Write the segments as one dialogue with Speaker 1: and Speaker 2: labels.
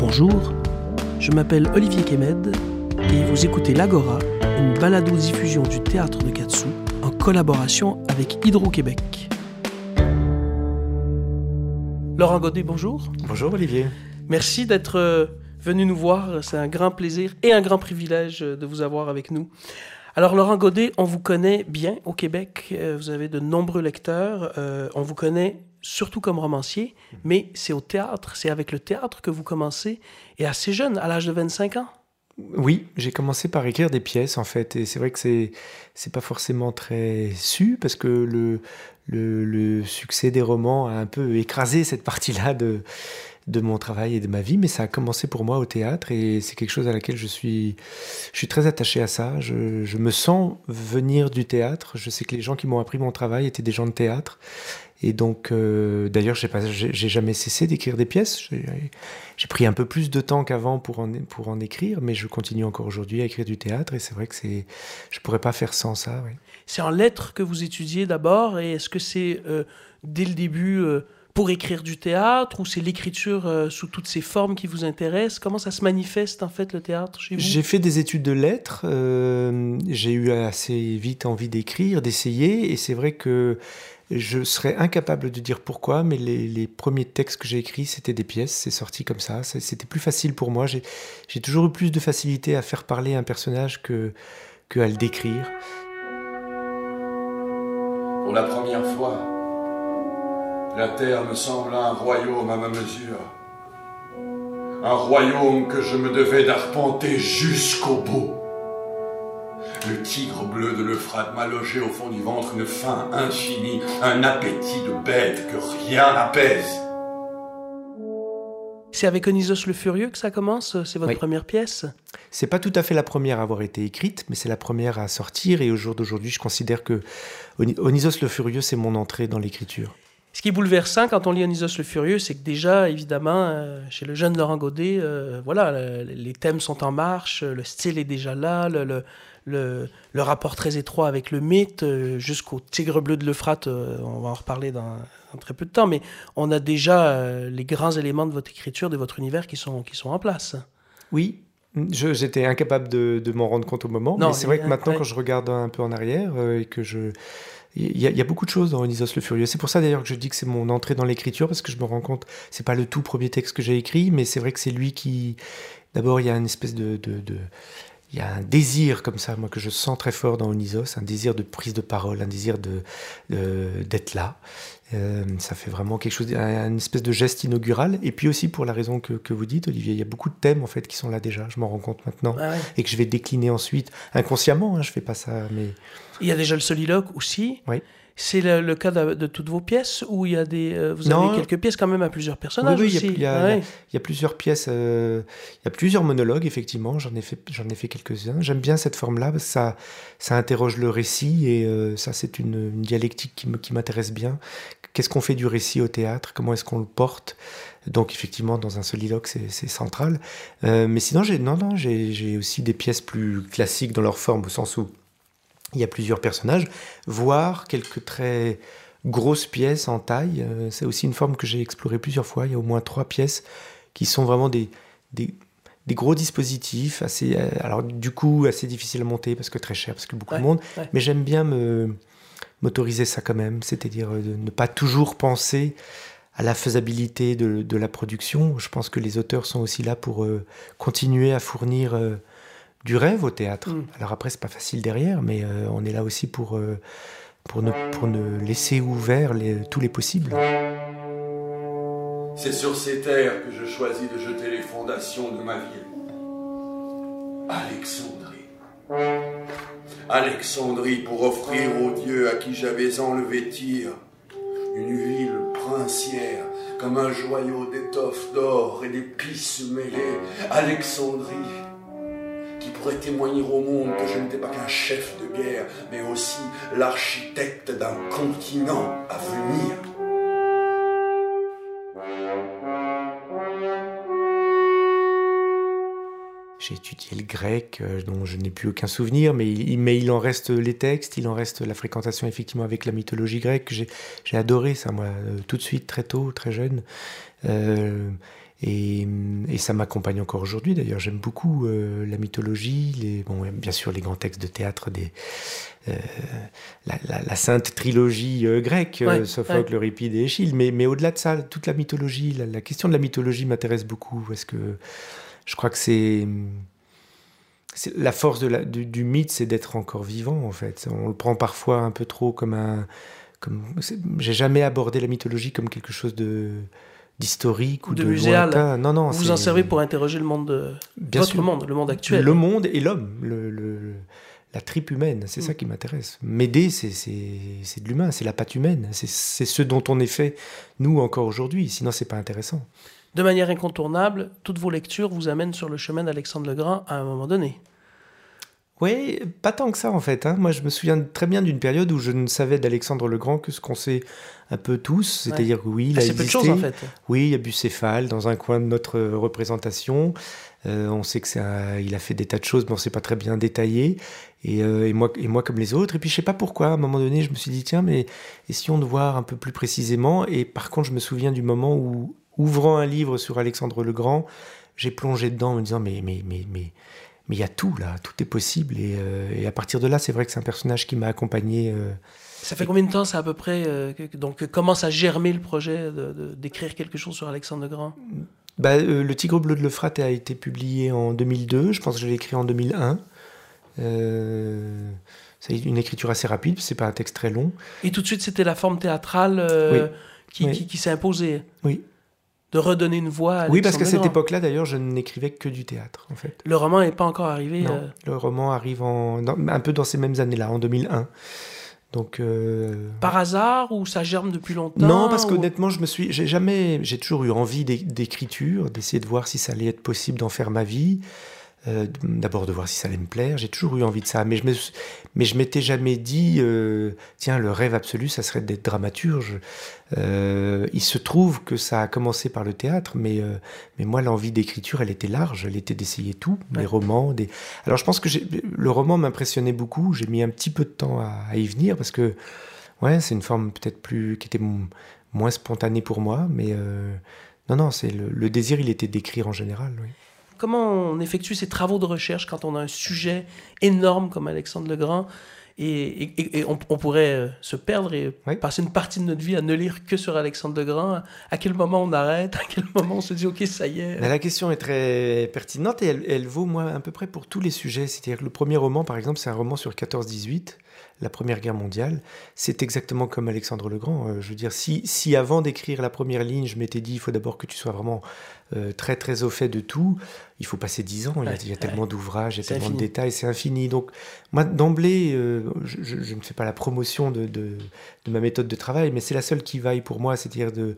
Speaker 1: Bonjour, je m'appelle Olivier Kemed et vous écoutez l'Agora, une balado-diffusion du théâtre de Katsu en collaboration avec Hydro-Québec. Laurent Godet, bonjour.
Speaker 2: Bonjour Olivier.
Speaker 1: Merci d'être euh, venu nous voir. C'est un grand plaisir et un grand privilège euh, de vous avoir avec nous. Alors Laurent Godet, on vous connaît bien au Québec. Euh, vous avez de nombreux lecteurs. On vous connaît surtout comme romancier, mais c'est au théâtre, c'est avec le théâtre que vous commencez, et assez jeune, à l'âge de 25 ans.
Speaker 2: Oui, j'ai commencé par écrire des pièces en fait, et c'est vrai que c'est c'est pas forcément très su parce que le, le, succès des romans a un peu écrasé cette partie-là de de mon travail et de ma vie, mais ça a commencé pour moi au théâtre et c'est quelque chose à laquelle je suis, je suis très attaché à ça. Je, je me sens venir du théâtre. Je sais que les gens qui m'ont appris mon travail étaient des gens de théâtre et donc, euh, d'ailleurs, j'ai pas, j'ai jamais cessé d'écrire des pièces. J'ai pris un peu plus de temps qu'avant pour en, pour en écrire, mais je continue encore aujourd'hui à écrire du théâtre. Et c'est vrai que c'est, je pourrais pas faire sans ça.
Speaker 1: C'est en lettres que vous étudiez d'abord, et est-ce que c'est euh, dès le début euh, pour écrire du théâtre, ou c'est l'écriture sous toutes ses formes qui vous intéressent? Comment ça se manifeste en fait le théâtre chez vous?
Speaker 2: J'ai fait des études de lettres. j'ai eu assez vite envie d'écrire, d'essayer, et c'est vrai que je serais incapable de dire pourquoi, mais les, premiers textes que j'ai écrits, c'était des pièces, c'est sorti comme ça. C'était plus facile pour moi. J'ai toujours eu plus de facilité à faire parler un personnage que, que à le décrire.
Speaker 3: Pour la première fois, la terre me sembla un royaume à ma mesure. Un royaume que je me devais d'arpenter jusqu'au bout. Le tigre bleu de l'Euphrate m'a logé au fond du ventre une faim infinie, un appétit de bête que rien n'apaise.
Speaker 1: C'est avec Onisos le Furieux que ça commence C'est votre première pièce?
Speaker 2: C'est pas tout à fait la première à avoir été écrite, mais c'est la première à sortir. Et au jour d'aujourd'hui, je considère que Onisos le Furieux, c'est mon entrée dans l'écriture.
Speaker 1: Ce qui est bouleversant quand on lit Onisos le Furieux, c'est que déjà, évidemment, euh, chez le jeune Laurent Godet, euh, voilà, les thèmes sont en marche, le style est déjà là, le, le, rapport très étroit avec le mythe, euh, jusqu'au tigre bleu de l'Euphrate, on va en reparler dans, très peu de temps, mais on a déjà les grands éléments de votre écriture, de votre univers qui sont, qui sont en place.
Speaker 2: Oui, J'étais incapable de, m'en rendre compte au moment, mais c'est vrai que maintenant, quand je regarde un peu en arrière et que je. Il y, a beaucoup de choses dans Onisos le Furieux. C'est pour ça d'ailleurs que je dis que c'est mon entrée dans l'écriture, parce que je me rends compte, c'est pas le tout premier texte que j'ai écrit, mais c'est vrai que c'est lui qui. D'abord, il y a une espèce de, de il y a un désir comme ça, moi, que je sens très fort dans Onisos, un désir de prise de parole, un désir de, d'être là. Euh, ça fait vraiment quelque chose, une espèce de geste inaugural. Et puis aussi pour la raison que, que, vous dites, Olivier, il y a beaucoup de thèmes en fait qui sont là déjà. Je m'en rends compte maintenant ah et que je vais décliner ensuite inconsciemment. Hein, je fais pas ça, mais
Speaker 1: il y a déjà le soliloque aussi.
Speaker 2: Oui.
Speaker 1: C'est le, cas de, toutes vos pièces ou il y a des euh, vous avez quelques pièces quand même à plusieurs personnages oui,
Speaker 2: aussi? Il y, a, plusieurs pièces, euh, il y a plusieurs monologues effectivement. J'en ai fait j'en ai fait quelques-uns. J'aime bien cette forme-là. Ça ça interroge le récit et euh, ça c'est une, dialectique qui qui m'intéresse bien. Qu'est-ce qu'on fait du récit au théâtre? Comment est-ce qu'on le porte? Donc effectivement, dans un soliloque, c'est central. mais sinon, j'ai non, non, j'ai aussi des pièces plus classiques dans leur forme, au sens où il y a plusieurs personnages, voire quelques très grosses pièces en taille. Euh, c'est aussi une forme que j'ai explorée plusieurs fois. Il y a au moins trois pièces qui sont vraiment des, des, gros dispositifs, assez, euh, alors du coup assez difficiles à monter parce que très cher, parce que beaucoup de monde. Mais j'aime bien me m'autoriser ça quand même, c'est-à-dire euh, de ne pas toujours penser à la faisabilité de, la production. Je pense que les auteurs sont aussi là pour continuer à fournir du rêve au théâtre. Mm. Alors après, c'est pas facile derrière, mais euh, on est là aussi pour, euh, pour, ne, pour ne laisser ouverts tous les possibles.
Speaker 3: C'est sur ces terres que je choisis de jeter les fondations de ma ville. Alexandrie. Alexandrie pour offrir aux dieux à qui j'avais enlevé tir une ville princière comme un joyau d'étoffes d'or et d'épices mêlées. Alexandrie qui pourrait témoigner au monde que je n'étais pas qu'un chef de guerre, mais aussi l'architecte d'un continent à venir.
Speaker 2: J'ai étudié le grec, euh, dont je n'ai plus aucun souvenir, mais il, en reste les textes, il en reste la fréquentation effectivement avec la mythologie grecque. J'ai adoré ça, moi, euh, tout de suite, très tôt, très jeune. Euh, Et, et ça m'accompagne encore aujourd'hui. D'ailleurs, j'aime beaucoup euh, la mythologie, les, bon, bien sûr les grands textes de théâtre, des, euh, la, la, la, sainte trilogie euh, grecque,
Speaker 1: Ouais,
Speaker 2: Sophocle, Euripide et Échille. Mais, mais au-delà de ça, toute la mythologie, la, la question de la mythologie m'intéresse beaucoup parce que je crois que c'est la force de la, du, du mythe, c'est d'être encore vivant, en fait. On le prend parfois un peu trop comme un. Comme, j'ai jamais abordé la mythologie comme quelque chose de d'historique ou
Speaker 1: De
Speaker 2: de,
Speaker 1: muséal.
Speaker 2: lointain. Non, non.
Speaker 1: Vous en servez pour interroger le monde, de...
Speaker 2: Bien
Speaker 1: votre
Speaker 2: sûr.
Speaker 1: monde, le monde actuel.
Speaker 2: Le monde et l'homme, le, le- la tripe humaine, c'est ça
Speaker 1: Mm.
Speaker 2: qui m'intéresse. M'aider, c'est, de l'humain, c'est la patte humaine, c'est, c'est ce dont on est fait, nous, encore aujourd'hui. Sinon, c'est pas intéressant.
Speaker 1: De manière incontournable, toutes vos lectures vous amènent sur le chemin d'Alexandre le Grand à un moment donné.
Speaker 2: Oui, pas tant que ça en fait. hein. Moi, je me souviens très bien d'une période où je ne savais d'Alexandre le Grand que ce qu'on sait un peu tous, c'est-à-dire que oui, il a
Speaker 1: peu de
Speaker 2: existé.
Speaker 1: choses en fait.
Speaker 2: Oui, il y a Bucéphale dans un coin de notre euh, représentation. Euh, on sait que un- il a fait des tas de choses, mais on ne sait pas très bien détailler. Et, euh, et moi, et moi comme les autres. Et puis je sais pas pourquoi. À un moment donné, je me suis dit tiens, mais essayons de voir un peu plus précisément. Et par contre, je me souviens du moment où, ouvrant un livre sur Alexandre le Grand, j'ai plongé dedans en me disant mais mais mais mais mais il y a tout là, tout est possible. Et, euh, et à partir de là, c'est vrai que c'est un personnage qui m'a accompagné. euh,
Speaker 1: Ça fait combien de temps, ça à peu près euh, que- Donc, que commence à germer le projet d'écrire quelque chose sur Alexandre le Grand?
Speaker 2: Bah, euh, le Tigre bleu de l'Euphrate a été publié en 2002. Je pense que je l'ai écrit en 2001. Euh, c'est une écriture assez rapide, c'est pas un texte très long.
Speaker 1: Et tout de suite, c'était la forme théâtrale euh, qui,
Speaker 2: Oui.
Speaker 1: qui- qui s'est imposée?
Speaker 2: Oui.
Speaker 1: De redonner une voix à
Speaker 2: oui, parce qu'à cette époque-là, d'ailleurs, je n'écrivais que du théâtre, en fait.
Speaker 1: Le roman n'est pas encore arrivé.
Speaker 2: Non,
Speaker 1: euh,
Speaker 2: Le roman arrive en, dans- un peu dans ces mêmes années-là, en 2001. Donc, euh,
Speaker 1: par hasard ou ça germe depuis longtemps
Speaker 2: non, parce
Speaker 1: ou-
Speaker 2: qu'honnêtement, je me suis, j'ai jamais, j'ai toujours eu envie d'é- d'écriture, d'essayer de voir si ça allait être possible d'en faire ma vie. Euh, D'abord de voir si ça allait me plaire. J'ai toujours eu envie de ça, mais je me, mais je m'étais jamais dit, euh, tiens, le rêve absolu, ça serait d'être dramaturge. Euh, il se trouve que ça a commencé par le théâtre, mais mais moi, l'envie d'écriture, elle était large, elle était d'essayer tout,
Speaker 1: Ouais.
Speaker 2: des romans, des. Alors, je pense que le roman m'impressionnait beaucoup. J'ai mis un petit peu de temps à, à y venir parce que Ouais, c'est une forme peut-être plus qui était moins spontanée pour moi, mais non, non, c'est le, le désir, il était d'écrire en général. Oui.
Speaker 1: Comment on effectue ces travaux de recherche quand on a un sujet énorme comme Alexandre le Grand et, et- et on, on pourrait euh, se perdre et
Speaker 2: Oui.
Speaker 1: passer une partie de notre vie à ne lire que sur Alexandre le Grand. À quel moment on arrête? À quel moment on se dit ok ça y est?
Speaker 2: Mais la question est très pertinente et elle, elle vaut moi à peu près pour tous les sujets. C'est-à-dire que le premier roman, par exemple, c'est un roman sur 14-18, la Première Guerre mondiale. C'est exactement comme Alexandre le Grand. Euh, je veux dire, si, si avant d'écrire la première ligne, je m'étais dit, il faut d'abord que tu sois vraiment euh, très très au fait de tout, il faut passer 10 ans. Il y a,
Speaker 1: Ouais,
Speaker 2: il y a
Speaker 1: ouais.
Speaker 2: tellement d'ouvrages, il y a tellement de détails, c'est infini. Donc, moi, d'emblée, euh, je, je- je ne fais pas la promotion de, de- de ma méthode de travail, mais c'est la seule qui vaille pour moi, c'est-à-dire de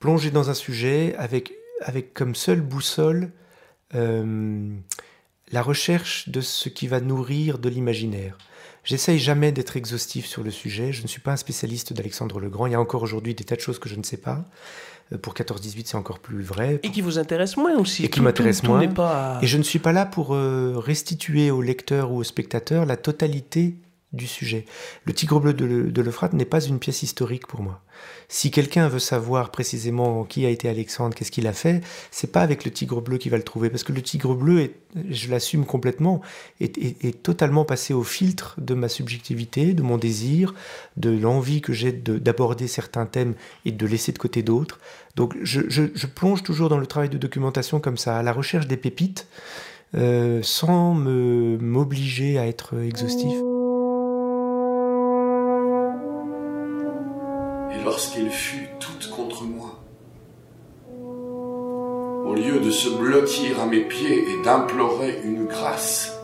Speaker 2: plonger dans un sujet avec, avec comme seule boussole euh, la recherche de ce qui va nourrir de l'imaginaire. J'essaye jamais d'être exhaustif sur le sujet. Je ne suis pas un spécialiste d'Alexandre le Grand. Il y a encore aujourd'hui des tas de choses que je ne sais pas. Euh, Pour 14-18, c'est encore plus vrai.
Speaker 1: et qui vous intéresse moins aussi.
Speaker 2: Et qui m'intéresse moins.
Speaker 1: pas
Speaker 2: Et je ne suis pas là pour euh, restituer au lecteur ou au spectateur la totalité du sujet. Le Tigre bleu de, l'E- de l'Euphrate n'est pas une pièce historique pour moi. Si quelqu'un veut savoir précisément qui a été Alexandre, qu'est-ce qu'il a fait, c'est pas avec le Tigre bleu qu'il va le trouver, parce que le Tigre bleu, je l'assume complètement, est, totalement passé au filtre de ma subjectivité, de mon désir, de l'envie que j'ai de- d'aborder certains thèmes et de laisser de côté d'autres. Donc je, plonge toujours dans le travail de documentation comme ça, à la recherche des pépites, euh, sans m'obliger à être exhaustif.
Speaker 3: Lorsqu'elle fut toute contre moi, au lieu de se blottir à mes pieds et d'implorer une grâce,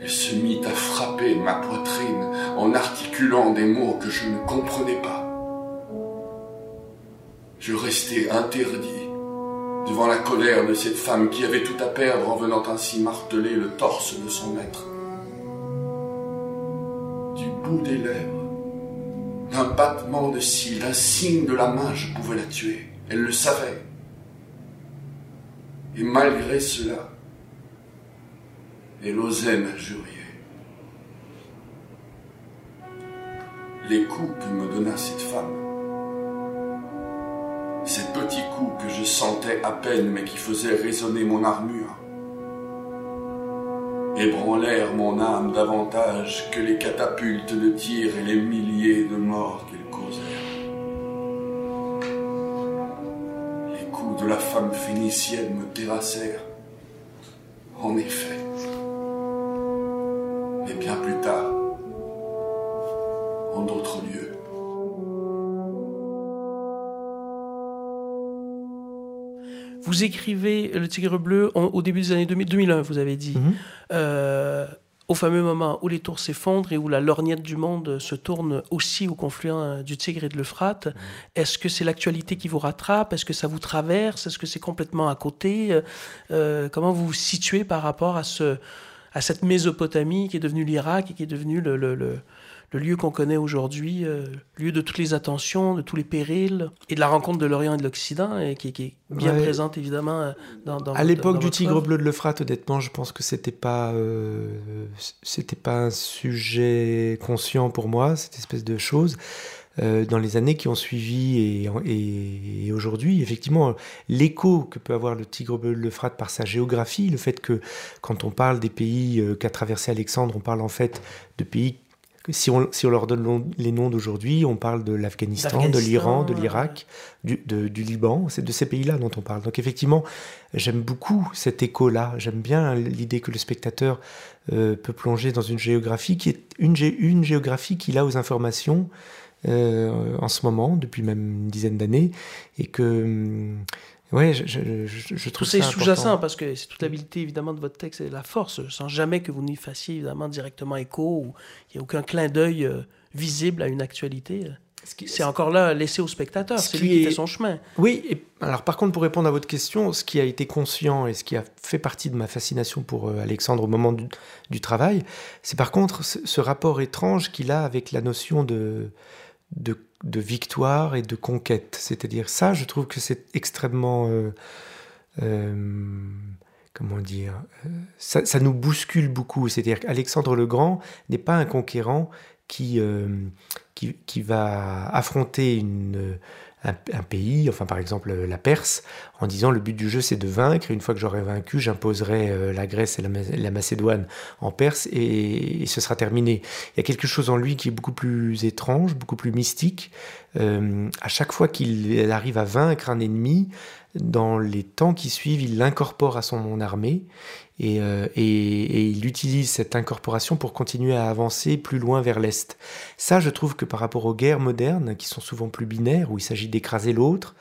Speaker 3: elle se mit à frapper ma poitrine en articulant des mots que je ne comprenais pas. Je restais interdit devant la colère de cette femme qui avait tout à perdre en venant ainsi marteler le torse de son maître. Du bout des lèvres, d'un battement de cils, d'un signe de la main, je pouvais la tuer. Elle le savait. Et malgré cela, elle osait m'injurier. Les coups que me donna cette femme Ces petits coups que je sentais à peine mais qui faisaient résonner mon armure ébranlèrent mon âme davantage que les catapultes de tir et les milliers de morts qu'elles causèrent. Les coups de la femme phénicienne me terrassèrent. En effet.
Speaker 1: Vous écrivez Le Tigre Bleu au début des années 2000, 2001, vous avez dit.
Speaker 2: Mhm.
Speaker 1: Euh, au fameux moment où les tours s'effondrent et où la lorgnette du monde se tourne aussi au confluent du Tigre et de l'Euphrate, mhm. est-ce que c'est l'actualité qui vous rattrape? Est-ce que ça vous traverse? Est-ce que c'est complètement à côté? Euh, Comment vous vous situez par rapport à, ce, à cette Mésopotamie qui est devenue l'Irak et qui est devenue le, le, le le lieu qu'on connaît aujourd'hui, euh, lieu de toutes les attentions, de tous les périls, et de la rencontre de l'Orient et de l'Occident, et qui, est bien présente évidemment euh, dans, dans
Speaker 2: À l'époque du Tigre bleu de l'Euphrate, honnêtement, je pense que c'était pas euh, c'était pas un sujet conscient pour moi, cette espèce de chose. dans les années qui ont suivi et, et, aujourd'hui, effectivement, l'écho que peut avoir le Tigre bleu de l'Euphrate par sa géographie, le fait que quand on parle des pays qu'a traversé Alexandre, on parle en fait de pays si on, si on leur donne les noms d'aujourd'hui, on parle de l'Afghanistan, de l'Iran, de l'Irak, du, du, Liban, c'est de ces pays-là dont on parle. Donc effectivement, j'aime beaucoup cet écho-là, j'aime bien l'idée que le spectateur euh, peut plonger dans une géographie qui est une, une géographie qu'il a aux informations euh, en ce moment, depuis même une dizaine d'années, et que hum, oui, je, je, je, trouve
Speaker 1: ça. C'est sous-jacent parce que c'est toute l'habileté évidemment de votre texte et la force, sans jamais que vous n'y fassiez évidemment directement écho ou il n'y a aucun clin d'œil euh, visible à une actualité. C'est encore là laissé au spectateur, c'est lui qui fait son chemin.
Speaker 2: Oui, et alors par contre, pour répondre à votre question, ce qui a été conscient et ce qui a fait partie de ma fascination pour euh, Alexandre au moment du, du travail, c'est par contre ce rapport étrange qu'il a avec la notion de, de de victoire et de conquête. C'est-à-dire ça, je trouve que c'est extrêmement... Euh, euh, comment dire euh, ça, nous bouscule beaucoup. C'est-à-dire qu'Alexandre le Grand n'est pas un conquérant qui, va affronter une un, pays, enfin par exemple la Perse, en disant le but du jeu c'est de vaincre, une fois que j'aurai vaincu, j'imposerai euh, la Grèce et la, Macédoine en Perse et, ce sera terminé. Il y a quelque chose en lui qui est beaucoup plus étrange, beaucoup plus mystique. Euh, à chaque fois qu'il arrive à vaincre un ennemi, dans les temps qui suivent, il l'incorpore à son armée euh, et, il utilise cette incorporation pour continuer à avancer plus loin vers l'Est. Ça, je trouve que par rapport aux guerres modernes, qui sont souvent plus binaires, où il s'agit d'écraser l'autre,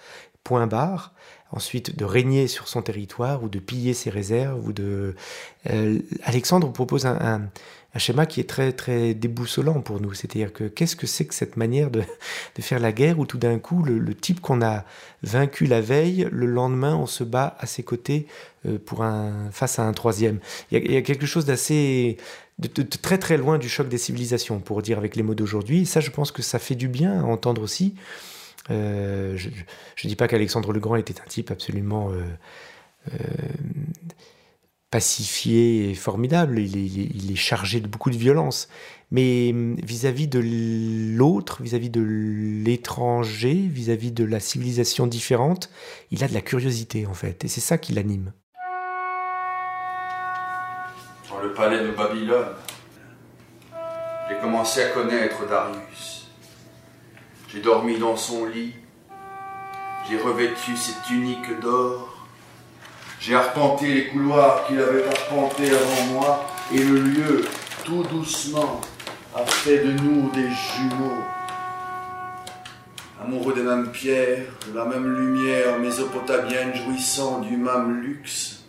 Speaker 2: point barre, ensuite de régner sur son territoire ou de piller ses réserves, ou de... Euh, Alexandre propose un un schéma qui est très très déboussolant pour nous. C'est-à-dire que qu'est-ce que c'est que cette manière de, faire la guerre où tout d'un coup le, type qu'on a vaincu la veille, le lendemain on se bat à ses côtés euh, pour un, face à un troisième. Il y a, quelque chose d'assez de, très très loin du choc des civilisations, pour dire avec les mots d'aujourd'hui. Ça, je pense que ça fait du bien à entendre aussi. Euh, je ne dis pas qu'Alexandre le Grand était un type absolument euh, pacifié et formidable, il est, chargé de beaucoup de violence. Mais hum, vis-à-vis de l'autre, vis-à-vis de l'étranger, vis-à-vis de la civilisation différente, il a de la curiosité en fait, et c'est ça qui l'anime.
Speaker 3: Dans le palais de Babylone, j'ai commencé à connaître Darius. J'ai dormi dans son lit, j'ai revêtu cette tunique d'or, j'ai arpenté les couloirs qu'il avait arpentés avant moi, et le lieu, tout doucement, a fait de nous des jumeaux. Amoureux des mêmes pierres, de la même lumière mésopotamienne, jouissant du même luxe,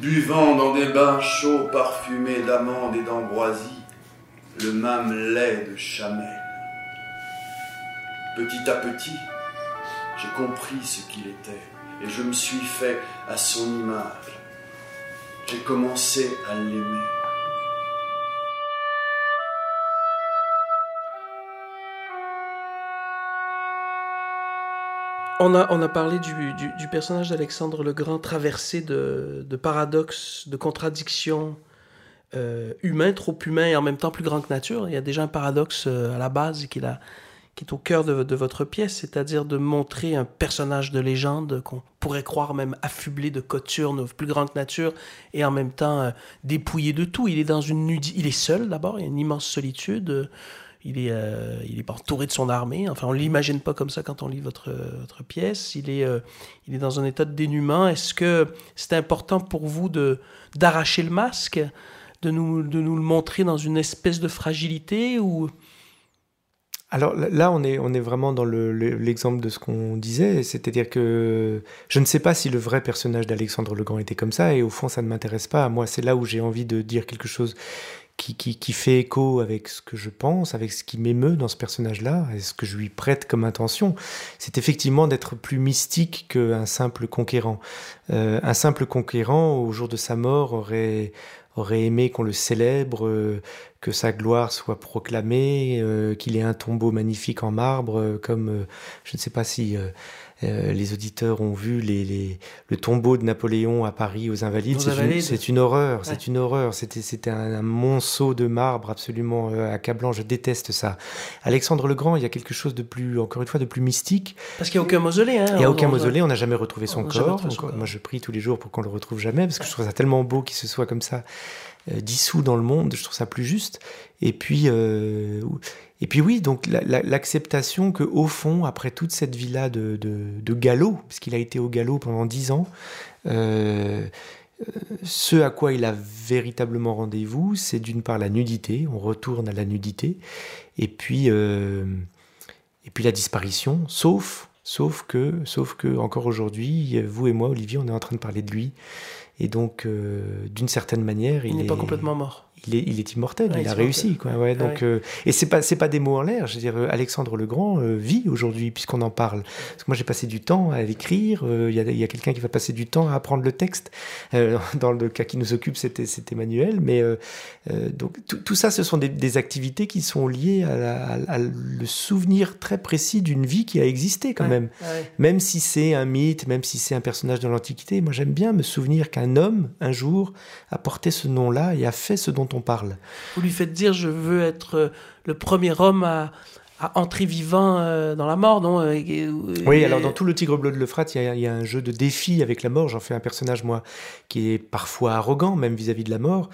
Speaker 3: buvant dans des bains chauds parfumés d'amandes et d'ambroisie, le même lait de chamel. Petit à petit, j'ai compris ce qu'il était et je me suis fait à son image. J'ai commencé à l'aimer.
Speaker 1: On a, on a parlé du, du, personnage d'Alexandre le Grand traversé de, de paradoxes, de contradictions, euh, trop humains et en même temps plus grand que nature. Il y a déjà un paradoxe euh, à la base qu'il a, qui est au cœur de, votre pièce, c'est-à-dire de montrer un personnage de légende qu'on pourrait croire même affublé de coturnes plus grandes que nature et en même temps euh, dépouillé de tout. Il est dans une il est seul d'abord, il y a une immense solitude. Il est, euh, il est entouré de son armée. Enfin, on l'imagine pas comme ça quand on lit votre, votre pièce. Il est, euh, il est dans un état de dénuement. Est-ce que c'est important pour vous de d'arracher le masque, de nous, de nous le montrer dans une espèce de fragilité ou
Speaker 2: alors là, on est, vraiment dans l'exemple de ce qu'on disait, c'est-à-dire que je ne sais pas si le vrai personnage d'Alexandre le Grand était comme ça, et au fond, ça ne m'intéresse pas. Moi, c'est là où j'ai envie de dire quelque chose qui, qui, fait écho avec ce que je pense, avec ce qui m'émeut dans ce personnage-là, et ce que je lui prête comme intention, c'est effectivement d'être plus mystique qu'un simple conquérant. Euh, un simple conquérant, au jour de sa mort, aurait, aurait aimé qu'on le célèbre, euh, que sa gloire soit proclamée, euh, qu'il ait un tombeau magnifique en marbre, comme, je ne sais pas si euh, les auditeurs ont vu les, le tombeau de Napoléon à Paris aux Invalides. C'est une, horreur, c'est une horreur. C'était un, monceau de marbre absolument euh, accablant. Je déteste ça. Alexandre le Grand, il y a quelque chose de plus, encore une fois, de plus mystique.
Speaker 1: Parce qu'il n'y a aucun mausolée. Hein,
Speaker 2: il n'y a aucun mausolée. On n'a jamais retrouvé son corps. moi, je prie tous les jours pour qu'on le retrouve jamais, parce que je trouve ça tellement beau qu'il se soit comme ça dissous dans le monde. Je trouve ça plus juste. Et puis, et puis oui, donc l'acceptation que au fond, après toute cette vie-là de, de, galop, puisqu'il a été au galop pendant dix ans, euh, ce à quoi il a véritablement rendez-vous, c'est d'une part la nudité, on retourne à la nudité, et puis, euh, et puis la disparition, sauf, sauf que, sauf que encore aujourd'hui, vous et moi, Olivier, on est en train de parler de lui, et donc euh, d'une certaine manière,
Speaker 1: il n'est pas complètement mort
Speaker 2: il est, il est immortel, il a réussi. Quoi, ouais, donc, euh, et c'est pas, c'est pas des mots en l'air. Je veux dire, euh, Alexandre le Grand euh, vit aujourd'hui, puisqu'on en parle. Parce que moi, j'ai passé du temps à l'écrire. Il y a, a quelqu'un qui va passer du temps à apprendre le texte. dans le cas qui nous occupe, c'était, c'était Emmanuel. Mais donc, tout ça, ce sont des, des, activités qui sont liées à, à, le souvenir très précis d'une vie qui a existé quand même. Même si c'est un mythe, même si c'est un personnage de l'Antiquité, moi, j'aime bien me souvenir qu'un homme, un jour, a porté ce nom-là et a fait ce dont on parle.
Speaker 1: Vous lui faites dire je veux être euh, le premier homme à, entrer vivant euh, dans la mort, non euh,
Speaker 2: Oui, alors dans tout le Tigre bleu de l'Euphrate, il y, a un jeu de défi avec la mort. J'en fais un personnage, moi, qui est parfois arrogant, même vis-à-vis de la mort.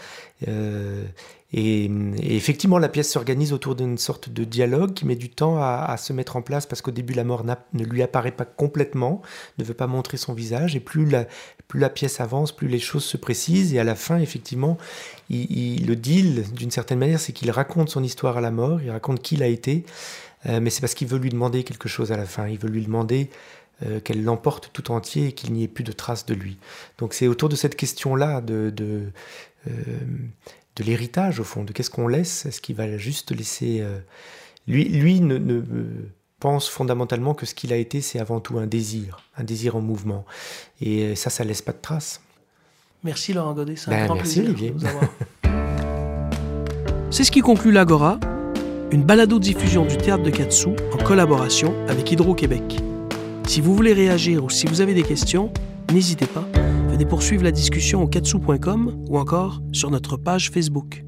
Speaker 2: Et, effectivement, la pièce s'organise autour d'une sorte de dialogue qui met du temps à, se mettre en place parce qu'au début, la mort ne lui apparaît pas complètement, ne veut pas montrer son visage. Et plus la, pièce avance, plus les choses se précisent. Et à la fin, effectivement, le deal, d'une certaine manière, c'est qu'il raconte son histoire à la mort, il raconte qui il a été. Euh, mais c'est parce qu'il veut lui demander quelque chose à la fin. Il veut lui demander euh, qu'elle l'emporte tout entier et qu'il n'y ait plus de traces de lui. Donc c'est autour de cette question-là de, de euh, de l'héritage, au fond, de qu'est-ce qu'on laisse, est-ce qu'il va juste laisser... Euh, lui, lui ne, ne, pense fondamentalement que ce qu'il a été, c'est avant tout un désir, un désir en mouvement. Et ça, ça laisse pas de traces.
Speaker 1: Merci Laurent Godet, c'est un
Speaker 2: ben,
Speaker 1: grand
Speaker 2: merci
Speaker 1: plaisir
Speaker 2: Olivier.
Speaker 1: c'est ce qui conclut l'Agora, une balado-diffusion du théâtre de Katsu en collaboration avec Hydro-Québec. Si vous voulez réagir ou si vous avez des questions, n'hésitez pas venez poursuivre la discussion au katsu.com ou encore sur notre page Facebook.